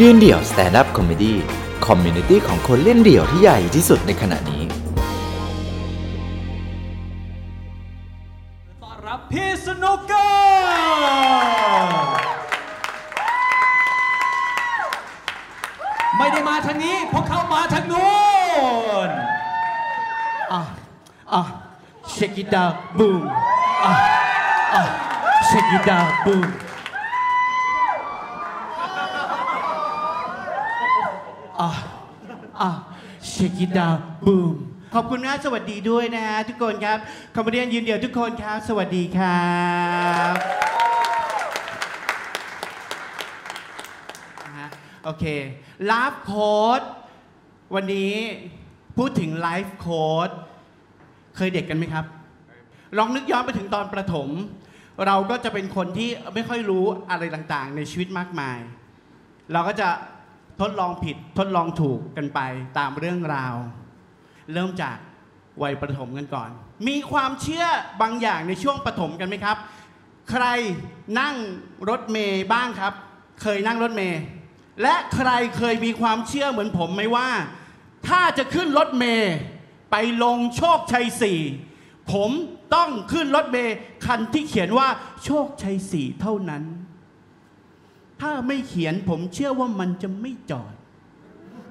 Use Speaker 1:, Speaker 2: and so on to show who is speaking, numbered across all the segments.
Speaker 1: ยืนเดี่ยว Stand Up Comedy community ของคนเล่นเดี่ยวที่ใหญ่ที่สุดในขณะนี้
Speaker 2: ต้อนรับพี่สนุกเกอร์ไม่ได้มาทางนี้เพราะเขามาทางนู้น
Speaker 3: Ah, ah, shake it down, boom. Ah, ah, shake it down, boom. Shake it down, boom. ขอบคุณนะสวัสดีด้วยนะฮะทุกคนครับ comedy ยืนเดี่ยวทุกคนครับ สวัสดีครับนะฮะโอเค life coach วันนี้พูดถึง life coachเคยเด็กกันไหมครับ ลองนึกย้อนไปถึงตอนประถม เราก็จะเป็นคนที่ไม่ค่อยรู้อะไรต่างๆ ในชีวิตมากมาย เราก็จะ ทดลองผิดทดลองถูกกันไปตามเรื่องราว เริ่มจากวัยประถมกันก่อน มีความเชื่อบางอย่างในช่วงประถมกันไหมครับ ใครนั่งรถเมย์บ้างครับ เคยนั่งรถเมย์และใครเคยมีความเชื่อเหมือนผมไหมว่า ถ้าจะขึ้นรถเมย์ไปลงโชคชัยสี่ผมต้องขึ้นรถเมย์คันที่เขียนว่าโชคชัยสี่เท่านั้น ถ้าไม่เขียนผมเชื่อว่ามันจะไม่จอด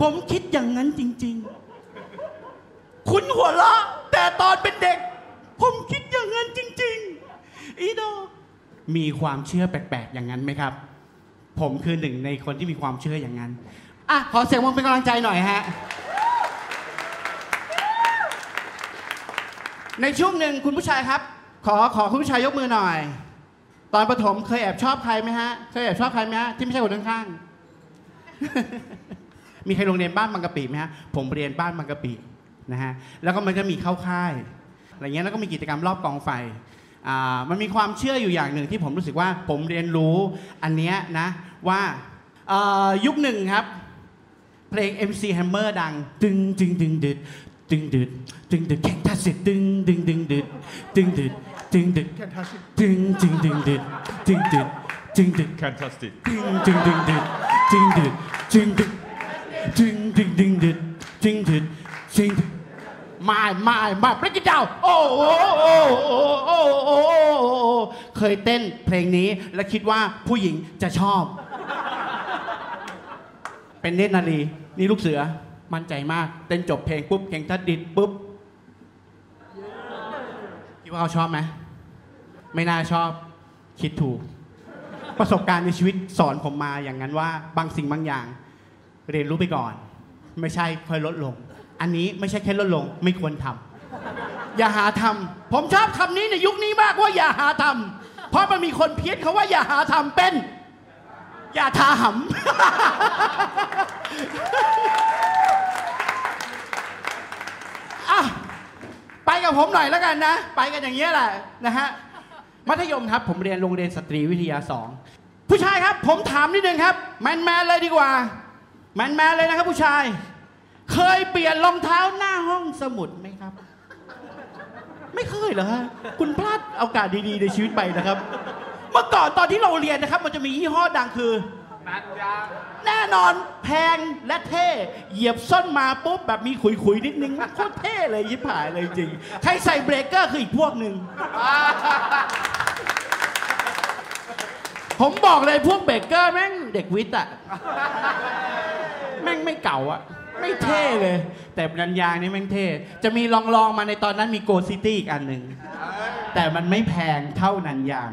Speaker 3: ผมคิดอย่างนั้นจริง ๆ คุณหัวเราะแต่ตอนเป็นเด็ก ผมคิดอย่างนั้นจริง ๆ อีโดมีความเชื่อแปลกๆ อย่างนั้นไหมครับ ผมคือหนึ่งในคนที่มีความเชื่ออย่างนั้นอะขอเสียงมันเป็นกำลังใจหน่อยฮะในช่วงหนึ่งคุณผู้ชายครับ ขอขอคุณผู้ชายยกมือหน่อย ตอนประถมเคยแอบชอบใครไหมฮะ เคยแอบชอบใครไหมฮะที่ไม่ใช่คนข้างๆ มีใครโรงเรียนบ้านบางกะปิไหมฮะ ผมเรียนบ้านบางกะปินะฮะ แล้วก็มันก็มีเข้าค่าย อะไรเงี้ย แล้วก็มีกิจกรรมรอบกองไฟ อ่า มันมีความเชื่ออยู่อย่างหนึ่งที่ผมรู้สึกว่าผมเรียนรู้อันเนี้ยนะว่าอ่อยุคหนึ่งครับ เพลง MC Hammer ดัง ตึงตึงตึงดึดตึงดึดตึงดึดแข่งทัศสิตึงตึงตึงดึดตึงดึดตึงดึด ตึงตึงตึงดึดตึงดึดตึงดึด
Speaker 4: Fantastic.
Speaker 3: ตึงตึงตึงดึดตึงดึดตึงดึดตึงตึงตึงดึดตึงดึดตึงดึดไม่ไม่ไม่ break it down โอ้โอ้โอ้โอ้โอ้โอ้เคยเต้นเพลงนี้และคิดว่าผู้หญิงจะชอบ เป็นเนตรนารีนี่ลูกเสือมั่นใจมาก เต้นจบเพลงปุ๊บเพลงทัดดิดปุ๊บคิดว่าเขาชอบไหม ไม่น่าชอบคิดถูก ประสบการณ์ในชีวิตสอนผมมาอย่างนั้นว่าบางสิ่งบางอย่าง เรียนรู้ไปก่อน ไม่ใช่ค่อยลดลง อันนี้ไม่ใช่แค่ลดลง ไม่ควรทำอย่าหาทำผมชอบคำนี้ในยุคนี้มากว่าอย่าหาทำเพราะมันมีคนเพี้ยนเขาว่าอย่าหาทำเป็น อย่าทาหำอะไปกับผมหน่อยแล้วกันนะ ไปกันอย่างเงี้ยแหละนะฮะ มัธยมครับ ผมเรียนโรงเรียนสตรีวิทยาสองผู้ชายครับ ผมถามนิดนึงครับ แมนแมนเลยดีกว่า แมนแมนเลยนะครับ ผู้ชาย เคยเปลี่ยนรองเท้าหน้าห้องสมุดไหมครับ ไม่เคยเหรอฮะคุณพลาดโอกาสดีๆในชีวิตไปนะครับ เมื่อก่อนตอนที่เราเรียนนะครับ มันจะมียี่ห้อดังคือ แน่นอนแพงและเท่ เหยียบส้นมาปุ๊บแบบมีขุยๆนิดนึงโคตรเท่เลยฉิบหายเลยจริง ใครใส่เบรกเกอร์คืออีกพวกหนึ่ง ผมบอกเลยพวกเบรกเกอร์แม่งเด็กวิทย์อะแม่งไม่เก๋าอะไม่เท่เลย แต่นันยางนี่แม่งเท่ จะมีรองรองๆมาในตอนนั้นมี Gold City อีกอันหนึ่งแต่มันไม่แพงเท่านันยาง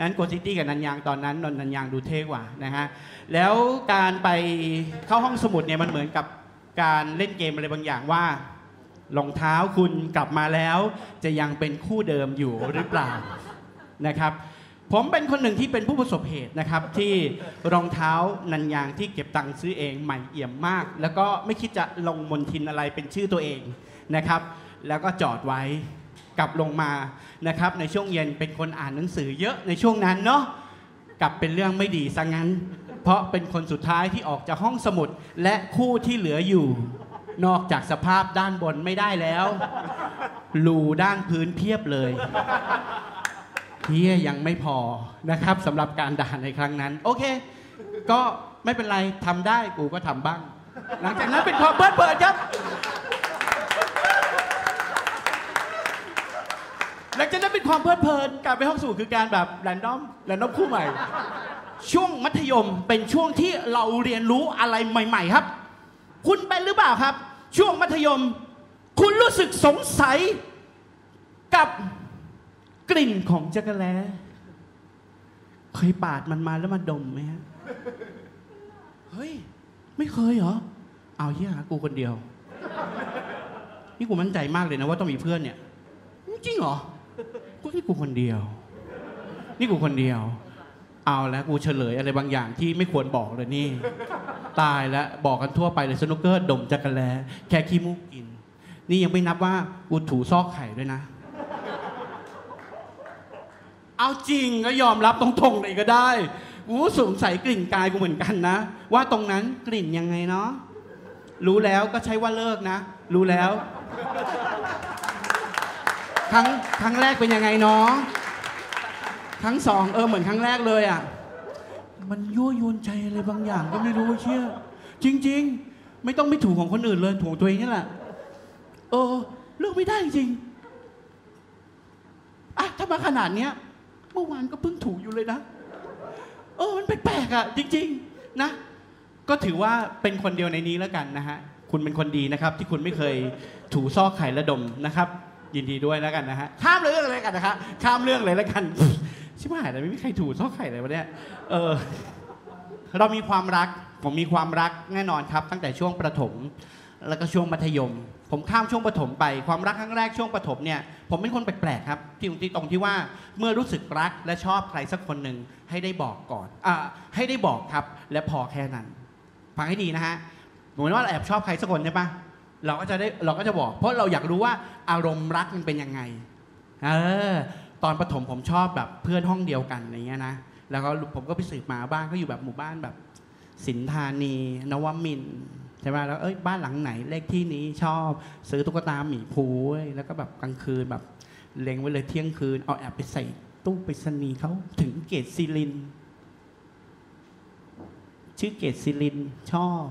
Speaker 3: นั้น Gold City กับนันยางตอนนั้นนนนันยางดูเท่กว่านะฮะแล้วการไปเข้าห้องสมุดเนี่ยมันเหมือนกับการเล่นเกมอะไรบางอย่างว่ารองเท้าคุณกลับมาแล้ว จะยังเป็นคู่เดิมอยู่หรือเปล่านะครับผมเป็นคนหนึ่งที่เป็นผู้ประสบเหตุนะครับ ที่รองเท้านันยางที่เก็บตังค์ซื้อเองใหม่เอี่ยมมาก แล้วก็ไม่คิดจะลงมนทินอะไรเป็นชื่อตัวเองนะครับ แล้วก็จอดไว้ กลับลงมานะครับในช่วงเย็นเป็นคนอ่านหนังสือเยอะในช่วงนั้นเนาะกลับเป็นเรื่องไม่ดีซะงั้น เพราะเป็นคนสุดท้ายที่ออกจากห้องสมุดและคู่ที่เหลืออยู่ นอกจากสภาพด้านบนไม่ได้แล้วรูด้านพื้นเพียบเลยเฮียยังไม่พอนะครับสำหรับการด่าในครั้งนั้น โอเค ก็ไม่เป็นไรทำได้กูก็ทำบ้าง หลังจากนั้นเป็นความเพลิดเพลินครับ หลังจากนั้นเป็นความเพลิดเพลินการไปห้องสมุดคือการแบบแรนดอมแรนดอมคู่ใหม่ ช่วงมัธยมเป็นช่วงที่เราเรียนรู้อะไรใหม่ ๆ ครับ คุณเป็นหรือเปล่าครับ ช่วงมัธยม คุณรู้สึกสงสัยกับกลิ่นของจักรแล้เคยปาดมันมาแล้วมาดมไหมฮะเฮ้ย ไม่เคยเหรอ เอาเฮียกูคนเดียว นี่กูมั่นใจมากเลยนะว่าต้องมีเพื่อนเนี่ย จริงเหรอ กูนี่กูคนเดียว นี่กูคนเดียว เอาแล้วกูเฉลยอะไรบางอย่างที่ไม่ควรบอกเลยนี่ ตายแล้วบอกกันทั่วไปเลยสนุกเกอร์ดมจักรแลแค่ขี้มูกกิน นี่ยังไม่นับว่ากูถูซอกไข่ด้วยนะ เอาจริงก็ยอมรับตรงๆเลยก็ได้กูสงสัยกลิ่นกายกูเหมือนกันนะ ว่าตรงนั้นกลิ่นยังไงเนาะรู้แล้วก็ใช้ว่าเลิกนะ รู้แล้ว ครั้งครั้งแรกเป็นยังไงเนาะครั้งสองเออเหมือนครั้งแรกเลยอะ มันยั่วยวนใจอะไรบางอย่างก็ไม่รู้เชื่อ จริง ๆ ไม่ต้องไม่ถูกของคนอื่นเลยถูกตัวเองนี่แหละเออเลือกไม่ได้จริงอะถ้ามาขนาดเนี้ย เมื่อวานก็เพิ่งถูกอยู่เลยนะ เออมันแปลกๆอะ จริง ๆ นะ ก็ถือว่าเป็นคนเดียวในนี้แล้วกันนะฮะ คุณเป็นคนดีนะครับ ที่คุณไม่เคยถูซอกไข่ระดมนะครับ ยินดีด้วยแล้วกันนะฮะข้ามเรื่องเลยกันนะครับข้ามเรื่องเลยแล้วกันชิบหายเลยไม่มีใครถูซอกไข่เลยวะเนี่ยเออเรามีความรักผมมีความรักแน่นอนครับ ตั้งแต่ช่วงประถม แล้วก็ช่วงมัธยม ผมข้ามช่วงประถมไป ความรักครั้งแรกช่วงประถมเนี่ยผมเป็นคนแปลกๆครับที่ตรงที่ตรงที่ว่าเมื่อรู้สึกรักและชอบใครสักคนหนึ่งให้ได้บอกก่อนอ่าให้ได้บอกครับ และพอแค่นั้นฟังให้ดีนะฮะเหมือนว่าเราแอบชอบใครสักคนใช่ปะ เราก็จะได้เราก็จะบอก เพราะเราอยากรู้ว่าอารมณ์รักมันเป็นยังไงเออตอนประถมผมชอบแบบเพื่อนห้องเดียวกันอะไรเงี้ยนะแล้วก็ผมก็ไปสืบมาบ้านก็อยู่แบบหมู่บ้านแบบสินธานี นวมินใช่ไหมแล้วเอ้ยบ้านหลังไหนเลขที่นี้ชอบซื้อตุ๊กตาหมีผู้แล้วก็แบบกลางคืนแบบเล็งไว้เลยเที่ยงคืนเอาแอบไปใส่ตู้ไปรษณีเขาถึงเกตซิลิน ชื่อเกตซิลินชอบ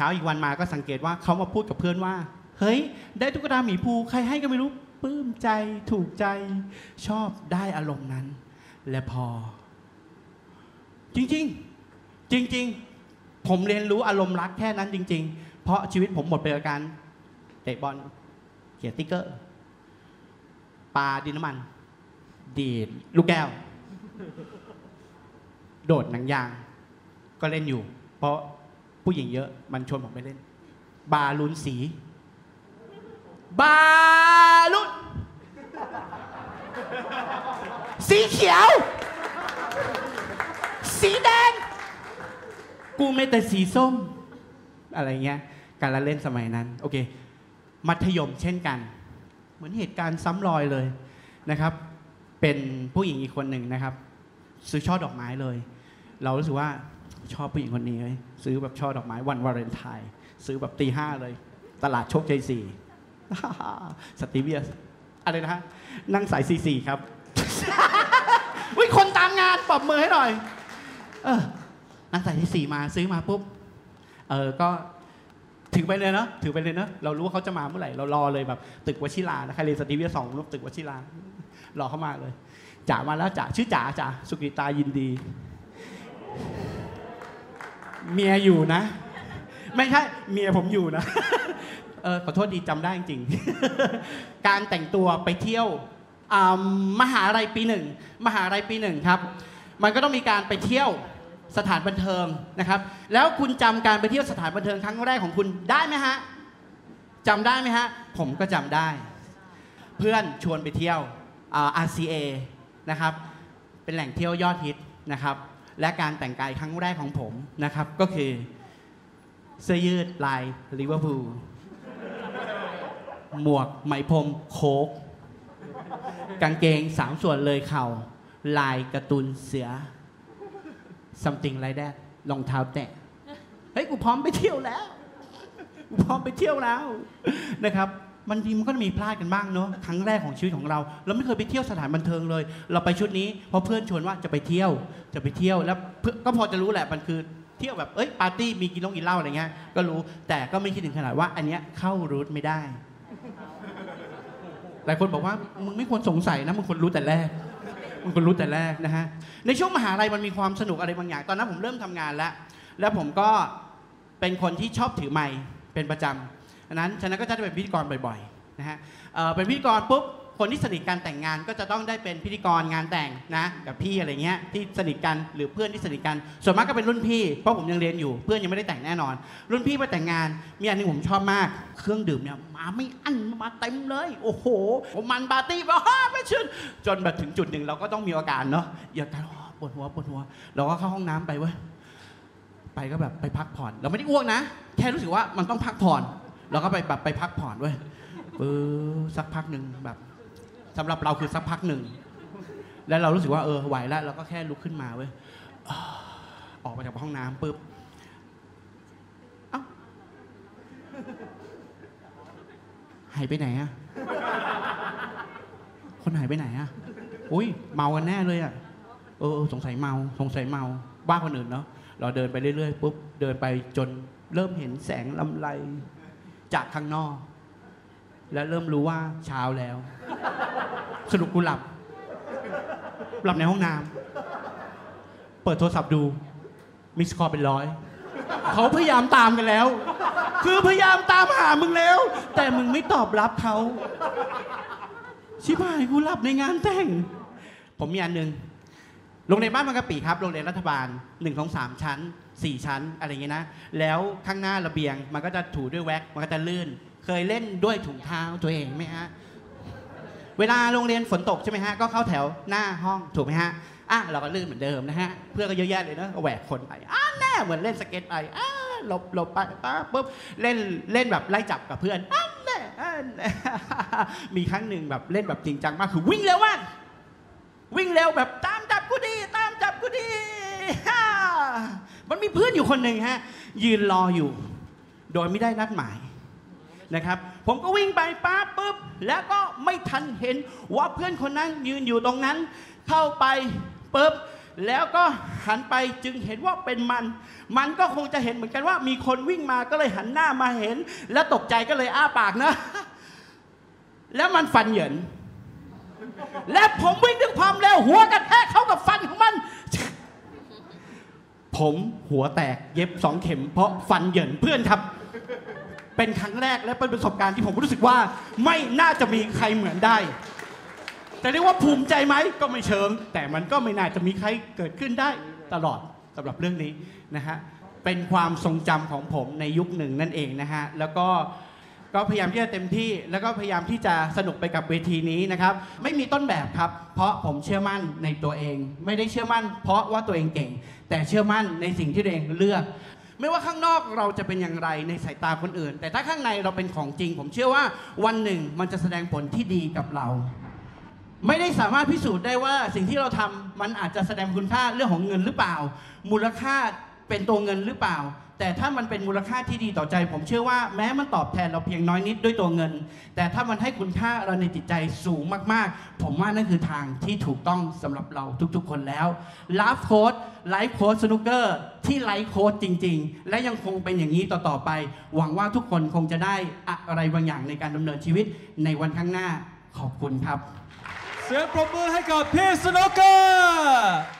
Speaker 3: ช้าอีกวันมาก็สังเกตว่าเขามาพูดกับเพื่อนว่า เฮ้ย ได้ตุ๊กตาหมีภูใครให้ก็ไม่รู้ปลื้มใจถูกใจชอบได้อารมณ์นั้น และพอ จริง ๆ จริง ๆ ผมเรียนรู้อารมณ์รักแค่นั้นจริง ๆ เพราะชีวิตผมหมดไปกับการเตะบอลเขียนติ๊กเกอร์ปาดินน้ำมัน ดีดลูกแก้ว โดดหนังยาง ก็เล่นอยู่ เพราะ ผู้หญิงเยอะ มันชวนผมไปเล่น บาลูนสี บาลูนสีเขียว สีแดง กูไม่แต่สีส้ม อะไรเงี้ย การละเล่นสมัยนั้น โอเค มัธยมเช่นกัน เหมือนเหตุการณ์ซ้ำรอยเลยนะครับ เป็นผู้หญิงอีกคนหนึ่งนะครับ ซื้อช่อดอกไม้เลย เรารู้สึกว่า ชอบผู้หญิงคนนี้เลยซื้อแบบช่อดอกไม้วันวาเลนไทน์ซื้อแบบตีห้าเลย ตลาดโชคชัยสี่สตีเวียสอะไรนะฮะนั่งสายซีซีครับวิคนตามงานปรบมือให้หน่อย เออนั่งสายที่สี่มาซื้อมาปุ๊บเออก็ถือไปเลยเนาะถือไปเลยเนาะเรารู้ว่าเขาจะมาเมื่อไหร่เรารอเลยแบบตึกวชิรานะใครเรียนสตีเวียสองรูปตึกวชิรารอเข้ามาเลยจ๋ามาแล้วจ๋าชื่อจ๋าจ๋าสุกิตายินดี เมียอยู่นะ ไม่ใช่เมียผมอยู่นะเออขอโทษดีจำได้จริงการแต่งตัวไปเที่ยวมหาลัยปีหนึ่งมหาลัยปีหนึ่งครับ มันก็ต้องมีการไปเที่ยวสถานบันเทิงนะครับ แล้วคุณจำการไปเที่ยวสถานบันเทิงครั้งแรกของคุณได้ไหมฮะจำได้ไหมฮะ ผมก็จำได้ เพื่อนชวนไปเที่ยวอ่า RCA นะครับ เป็นแหล่งเที่ยวยอดฮิตนะครับ และการแต่งกายครั้งแรกของผมนะครับ ก็คือเสื้อยืดลายลิเวอร์พูลหมวกไหมพรมโคกกางเกงสามส่วนเลยเข่า ลายการ์ตูนเสือ something like that รองเท้าแตะเฮ้ยกูพร้อมไปเที่ยวแล้วกูพร้อมไปเที่ยวแล้วนะครับ บางทีมันก็มีพลาดกันบ้างเนาะครั้งแรกของชีวิตของเรา เราไม่เคยไปเที่ยวสถานบันเทิงเลย เราไปชุดนี้เพราะเพื่อนชวนว่าจะไปเที่ยวจะไปเที่ยวแล้วก็พอจะรู้แหละมันคือเที่ยวแบบเอ้ยปาร์ตี้มีกินเหล้ากินเหล้าอะไรเงี้ยก็รู้แต่ก็ไม่คิดถึงขนาดว่า อันเนี้ยเข้ารูทไม่ได้ หลายคนบอกว่ามึงไม่ควรสงสัยนะมึงควรรู้แต่แรกมึงควรรู้แต่แรกนะฮะในช่วงมหาลัยมันมีความสนุกอะไรบางอย่างตอนนั้นผมเริ่มทำงานแล้ว แล้วผมก็เป็นคนที่ชอบถือไม์เป็นประจำ ดังนั้นฉะนั้นก็จะได้เป็นพิธีกรบ่อยๆนะฮะเป็นพิธีกรปุ๊บคนที่สนิทกันแต่งงานก็จะต้องได้เป็นพิธีกรงานแต่งนะกับพี่อะไรเงี้ยที่สนิทกันหรือเพื่อนที่สนิทกัน ส่วนมากก็เป็นรุ่นพี่เพราะผมยังเรียนอยู่เพื่อนยังไม่ได้แต่งแน่นอน รุ่นพี่มาแต่งงานมีอันหนึงผมชอบมาก เครื่องดื่มเนี่ยมาไม่อั้นมาเต็มเลย โอ้โหผมมันปาร์ตี้แบบฮ่าไม่ชื่นจนแบบถึงจุดหนึ่งเราก็ต้องมีอาการเนาะอยาการปวดหัวปวดหัว เราก็เข้าห้องน้ำไปเว้ยไปก็แบบไปพักผ่อน เราไม่ได้อ้วกนะ แค่รู้สึกว่ามันต้องพักผ่อน เราก็ไปแบบไปพักผ่อนเว้ยเออสักพักหนึ่งแบบสำหรับเราคือสักพักหนึ่ง แล้วเรารู้สึกว่าเออไหวแล้วเราก็แค่ลุกขึ้นมาเว้ยออกมาจากห้องน้ำปุ๊บเอ้าหายไปไหนอะคนหายไปไหนอะอุ้ยเมากันแน่เลยอะเออเออสงสัยเมาสงสัยเมาบ้าคนอื่นเนาะเราเดินไปเรื่อยๆปุ๊บเดินไปจนเริ่มเห็นแสงลำไร จากข้างนอก และเริ่มรู้ว่าเช้าแล้ว สรุปกูหลับ หลับในห้องน้ำเปิดโทรศัพท์ดู มิสคอเป็นร้อย เขาพยายามตามกันแล้ว คือพยายามตามหามึงแล้ว แต่มึงไม่ตอบรับเขา ชิบหายกูหลับในงานแต่ง ผมมีอันหนึ่ง โรงเรียนบ้านบางกะปิครับโรงเรียนรัฐบาล1นึ่งสามชั้น 4 ชั้นอะไรอย่างเงี้ยนะ แล้วข้างหน้าระเบียงมันก็จะถูด้วยแว็กมันก็จะลื่น เคยเล่นด้วยถุงเท้าตัวเองไหมฮะเวลาโรงเรียนฝนตกใช่ไหมฮะก็เข้าแถวหน้าห้องถูกไหมฮะอะเราก็ลื่นเหมือนเดิมนะฮะเพื่อก็เยอะแยะเลยเนอะแหวกคนไปอะแน่เหมือนเล่นสเก็ตไปอะหลบหลบไปปุ๊บเล่นเล่นแบบไล่จับกับเพื่อนอะแน่อะแน่มีครั้งหนึ่งแบบเล่นแบบจริงจังมากคือวิ่งเร็วมากวิ่งเร็วแบบตามจับ กูดีตามจับกูดีมันมีเพื่อนอยู่คนหนึ่งฮะ ยืนรออยู่ โดยไม่ได้นัดหมายนะครับ ผมก็วิ่งไปป้าปุ๊บ แล้วก็ไม่ทันเห็นว่าเพื่อนคนนั้นยืนอยู่ตรงนั้น เข้าไปปุ๊บแล้วก็หันไปจึงเห็นว่าเป็นมัน มันก็คงจะเห็นเหมือนกันว่ามีคนวิ่งมาก็เลยหันหน้ามาเห็น แล้วตกใจก็เลยอ้าปากนะ แล้วมันฟันเหยิน และผมวิ่งด้วยความเร็วหัวกระแทกเข้ากับฟันของมัน ผมหัวแตกเย็บสองเข็ม เพราะฟันเหยินเพื่อนครับ เป็นครั้งแรกและเป็นประสบการณ์ที่ผมรู้สึกว่า ไม่น่าจะมีใครเหมือนได้ แต่เรียกว่าภูมิใจไหมก็ไม่เชิง แต่มันก็ไม่น่าจะมีใครเกิดขึ้นได้ตลอดสำหรับเรื่องนี้นะฮะเป็นความทรงจำของผมในยุคหนึ่งนั่นเองนะฮะแล้วก็ ก็พยายามที่จะเต็มที่ แล้วก็พยายามที่จะสนุกไปกับเวทีนี้นะครับ ไม่มีต้นแบบครับ เพราะผมเชื่อมั่นในตัวเอง ไม่ได้เชื่อมั่น เพราะว่าตัวเองเก่ง แต่เชื่อมั่นในสิ่งที่ตัวเองเลือก ไม่ว่าข้างนอกเราจะเป็นอย่างไรในสายตาคนอื่น แต่ถ้าข้างในเราเป็นของจริง ผมเชื่อว่าวันหนึ่งมันจะแสดงผลที่ดีกับเรา ไม่ได้สามารถพิสูจน์ได้ว่าสิ่งที่เราทำมันอาจจะแสดงคุณค่าเรื่องของเงินหรือเปล่า มูลค่าเป็นตัวเงินหรือเปล่า แต่ถ้ามันเป็นมูลค่าที่ดีต่อใจ ผมเชื่อว่าแม้มันตอบแทนเราเพียงน้อยนิดด้วยตัวเงิน แต่ถ้ามันให้คุณค่าเราในจิตใจสูงมากๆ ผมว่านั่นคือทางที่ถูกต้องสำหรับเราทุกๆ คนแล้ว life coach life coach สนุกเกอร์ที่ life coach จริง ๆ และยังคงเป็นอย่างนี้ต่อๆไป หวังว่าทุกคนคงจะได้อะไรบางอย่างในการดำเนินชีวิตในวันข้างหน้าขอบคุณครับ
Speaker 2: เสียงปรบมือให้กับพี่สโนว์เกอร์